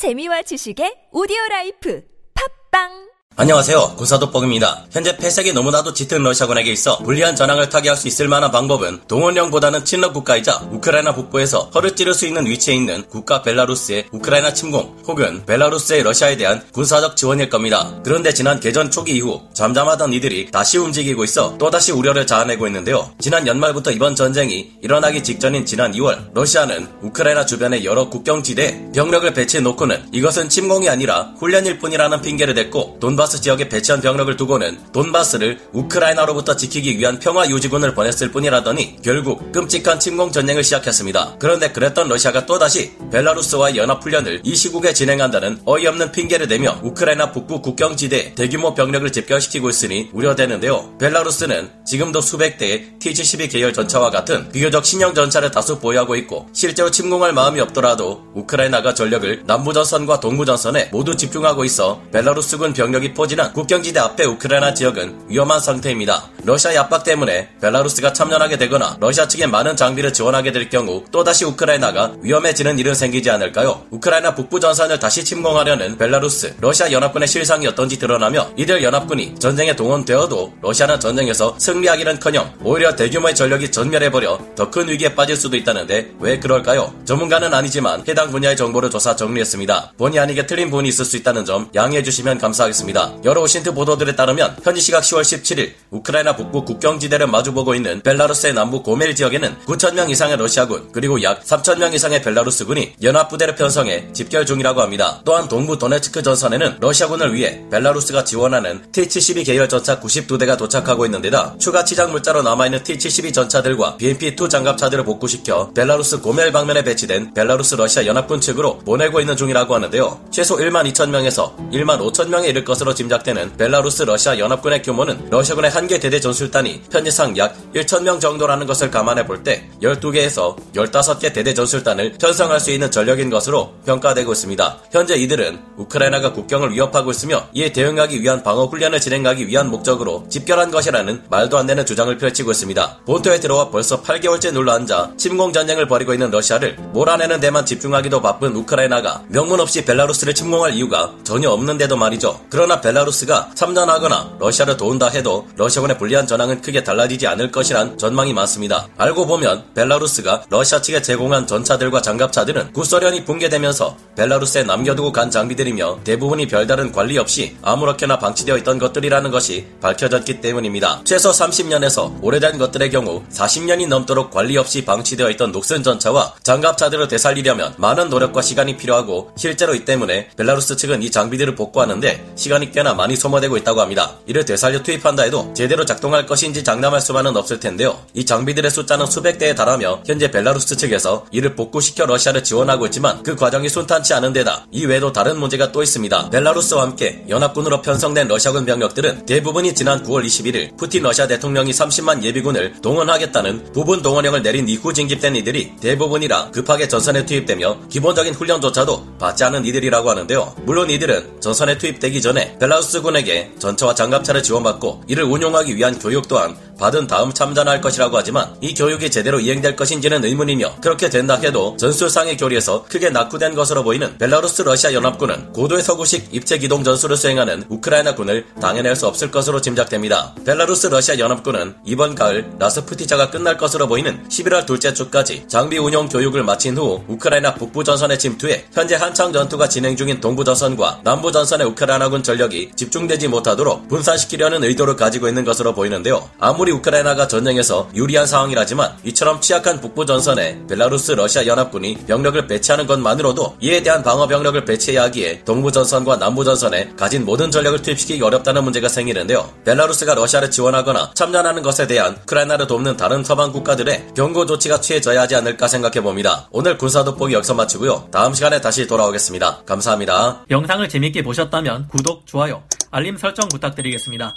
재미와 지식의 오디오 라이프. 팟빵 안녕하세요. 군사도법입니다. 현재 패색이 너무나도 짙은 러시아군에게 있어 불리한 전황을 타개할 수 있을 만한 방법은 동원령보다는 친러 국가이자 우크라이나 북부에서 허를 찌를 수 있는 위치에 있는 국가 벨라루스의 우크라이나 침공 혹은 벨라루스의 러시아에 대한 군사적 지원일 겁니다. 그런데 지난 개전 초기 이후 잠잠하던 이들이 다시 움직이고 있어 또다시 우려를 자아내고 있는데요. 지난 연말부터 이번 전쟁이 일어나기 직전인 지난 2월 러시아는 우크라이나 주변의 여러 국경지대에 병력을 배치해 놓고는 이것은 침공이 아니라 훈련일 뿐이라는 핑계를 댔고 돈바스 돈바스 지역에 배치한 병력을 두고는 돈바스를 우크라이나로부터 지키기 위한 평화 유지군을 보냈을 뿐이라더니 결국 끔찍한 침공 전쟁을 시작했습니다. 그런데 그랬던 러시아가 또다시 벨라루스와의 연합훈련을 이 시국에 진행한다는 어이없는 핑계를 대며 우크라이나 북부 국경지대에 대규모 병력을 집결시키고 있으니 우려되는데요. 벨라루스는 지금도 수백 대의 T-72 계열 전차와 같은 비교적 신형 전차를 다수 보유하고 있고 실제로 침공할 마음이 없더라도 우크라이나가 전력을 남부전선과 동부전선에 모두 집중하고 있어 벨라루스군 병력이 포진한 국경지대 앞에 우크라이나 지역은 위험한 상태입니다. 러시아의 압박 때문에 벨라루스가 참전하게 되거나 러시아 측에 많은 장비를 지원하게 될 경우 또다시 우크라이나가 위험해지는 일은 생기지 않을까요? 우크라이나 북부 전선을 다시 침공하려는 벨라루스, 러시아 연합군의 실상이 어떤지 드러나며 이들 연합군이 전쟁에 동원되어도 러시아는 전쟁에서 승리하기는커녕 오히려 대규모의 전력이 전멸해버려 더 큰 위기에 빠질 수도 있다는데 왜 그럴까요? 전문가는 아니지만 해당 분야의 정보를 조사 정리했습니다. 본의 아니게 틀린 부분이 있을 수 있다는 점 양해해 주시면 감사하겠습니다. 여러 OSINT 보도들에 따르면 현지 시각 10월 17일 우크라이나 북부 국경지대를 마주보고 있는 벨라루스의 남부 고멜 지역에는 9천명 이상의 러시아군 그리고 약 3천명 이상의 벨라루스군이 연합부대를 편성해 집결 중이라고 합니다. 또한 동부 도네츠크 전선에는 러시아군을 위해 벨라루스가 지원하는 T-72 계열 전차 92대가 도착하고 있는 데다 추가 치장 물자로 남아있는 T-72 전차들과 BMP-2 장갑차들을 복구시켜 벨라루스 고멜 방면에 배치된 벨라루스 러시아 연합군 측으로 보내고 있는 중이라고 하는데요. 최소 1만 2천 명에서 1만 5천 명에 이를 것으로 짐작되는 벨라루스 러시아 연합군의 규모는 러시아군의 한 개 대대 전술단이 편제상 약 1,000명 정도라는 것을 감안해 볼 때 12개에서 15개 대대 전술단을 편성할 수 있는 전력인 것으로 평가되고 있습니다. 현재 이들은 우크라이나가 국경을 위협하고 있으며 이에 대응하기 위한 방어 훈련을 진행하기 위한 목적으로 집결한 것이라는 말도 안 되는 주장을 펼치고 있습니다. 본토에 들어와 벌써 8개월째 눌러앉아 침공 전쟁을 벌이고 있는 러시아를 몰아내는 데만 집중하기도 바쁜 우크라이나가 명분 없이 벨라루스를 침공할 이유가 전혀 없는데도 말이죠. 그러나 벨라루스가 참전하거나 러시아를 도운다 해도 러시아군의 불리한 전황은 크게 달라지지 않을 것이란 전망이 많습니다. 알고 보면 벨라루스가 러시아 측에 제공한 전차들과 장갑차들은 구소련이 붕괴되면서 벨라루스에 남겨두고 간 장비들이며 대부분이 별다른 관리 없이 아무렇게나 방치되어 있던 것들이라는 것이 밝혀졌기 때문입니다. 최소 30년에서 오래된 것들의 경우 40년이 넘도록 관리 없이 방치되어 있던 녹슨 전차와 장갑차들을 되살리려면 많은 노력과 시간이 필요하고 실제로 이 때문에 벨라루스 측은 이 장비들을 복구하는데 시간이 꽤나 많이 소모되고 있다고 합니다. 이를 되살려 투입한다 해도 제대로 작동할 것인지 장담할 수만은 없을 텐데요. 이 장비들의 숫자는 수백 대에 달하며 현재 벨라루스 측에서 이를 복구시켜 러시아를 지원하고 있지만 그 과정이 순탄치 않은 데다 이 외에도 다른 문제가 또 있습니다. 벨라루스와 함께 연합군으로 편성된 러시아군 병력들은 대부분이 지난 9월 21일 푸틴 러시아 대통령이 30만 예비군을 동원하겠다는 부분 동원령을 내린 이후 징집된 이들이 대부분이라 급하게 전선에 투입되며 기본적인 훈련조차도 받지 않은 이들이라고 하는데요. 물론 이들은 전선에 투입되기 전에 벨라루스군에게 전차와 장갑차를 지원받고 이를 운용하기 위한 교육 또한 받은 다음 참전할 것이라고 하지만 이 교육이 제대로 이행될 것인지는 의문이며 그렇게 된다 해도 전술상의 교리에서 크게 낙후된 것으로 보이는 벨라루스 러시아 연합군은 고도의 서구식 입체 기동 전술을 수행하는 우크라이나 군을 당해낼 수 없을 것으로 짐작됩니다. 벨라루스 러시아 연합군은 이번 가을 라스푸티자가 끝날 것으로 보이는 11월 둘째 주까지 장비 운용 교육을 마친 후 우크라이나 북부 전선에 침투해 현재 한창 전투가 진행 중인 동부 전선과 남부 전선의 우크라이나군 전력이 집중되지 못하도록 분산시키려는 의도를 가지고 있는 것으로 보이는데요. 아무리 우크라이나가 전쟁에서 유리한 상황이라지만 이처럼 취약한 북부 전선에 벨라루스 러시아 연합군이 병력을 배치하는 것만으로도 이에 대한 방어 병력을 배치해야 하기에 동부 전선과 남부 전선에 가진 모든 전력을 투입시키기 어렵다는 문제가 생기는데요. 벨라루스가 러시아를 지원하거나 참전하는 것에 대한 우크라이나를 돕는 다른 서방 국가들의 경고 조치가 취해져야 하지 않을까 생각해 봅니다. 오늘 군사 돋보기 여기서 마치고요. 다음 시간에 다시 돌아오겠습니다. 감사합니다. 영상을 재밌게 보셨다면 구독, 좋아요, 알림 설정 부탁드리겠습니다.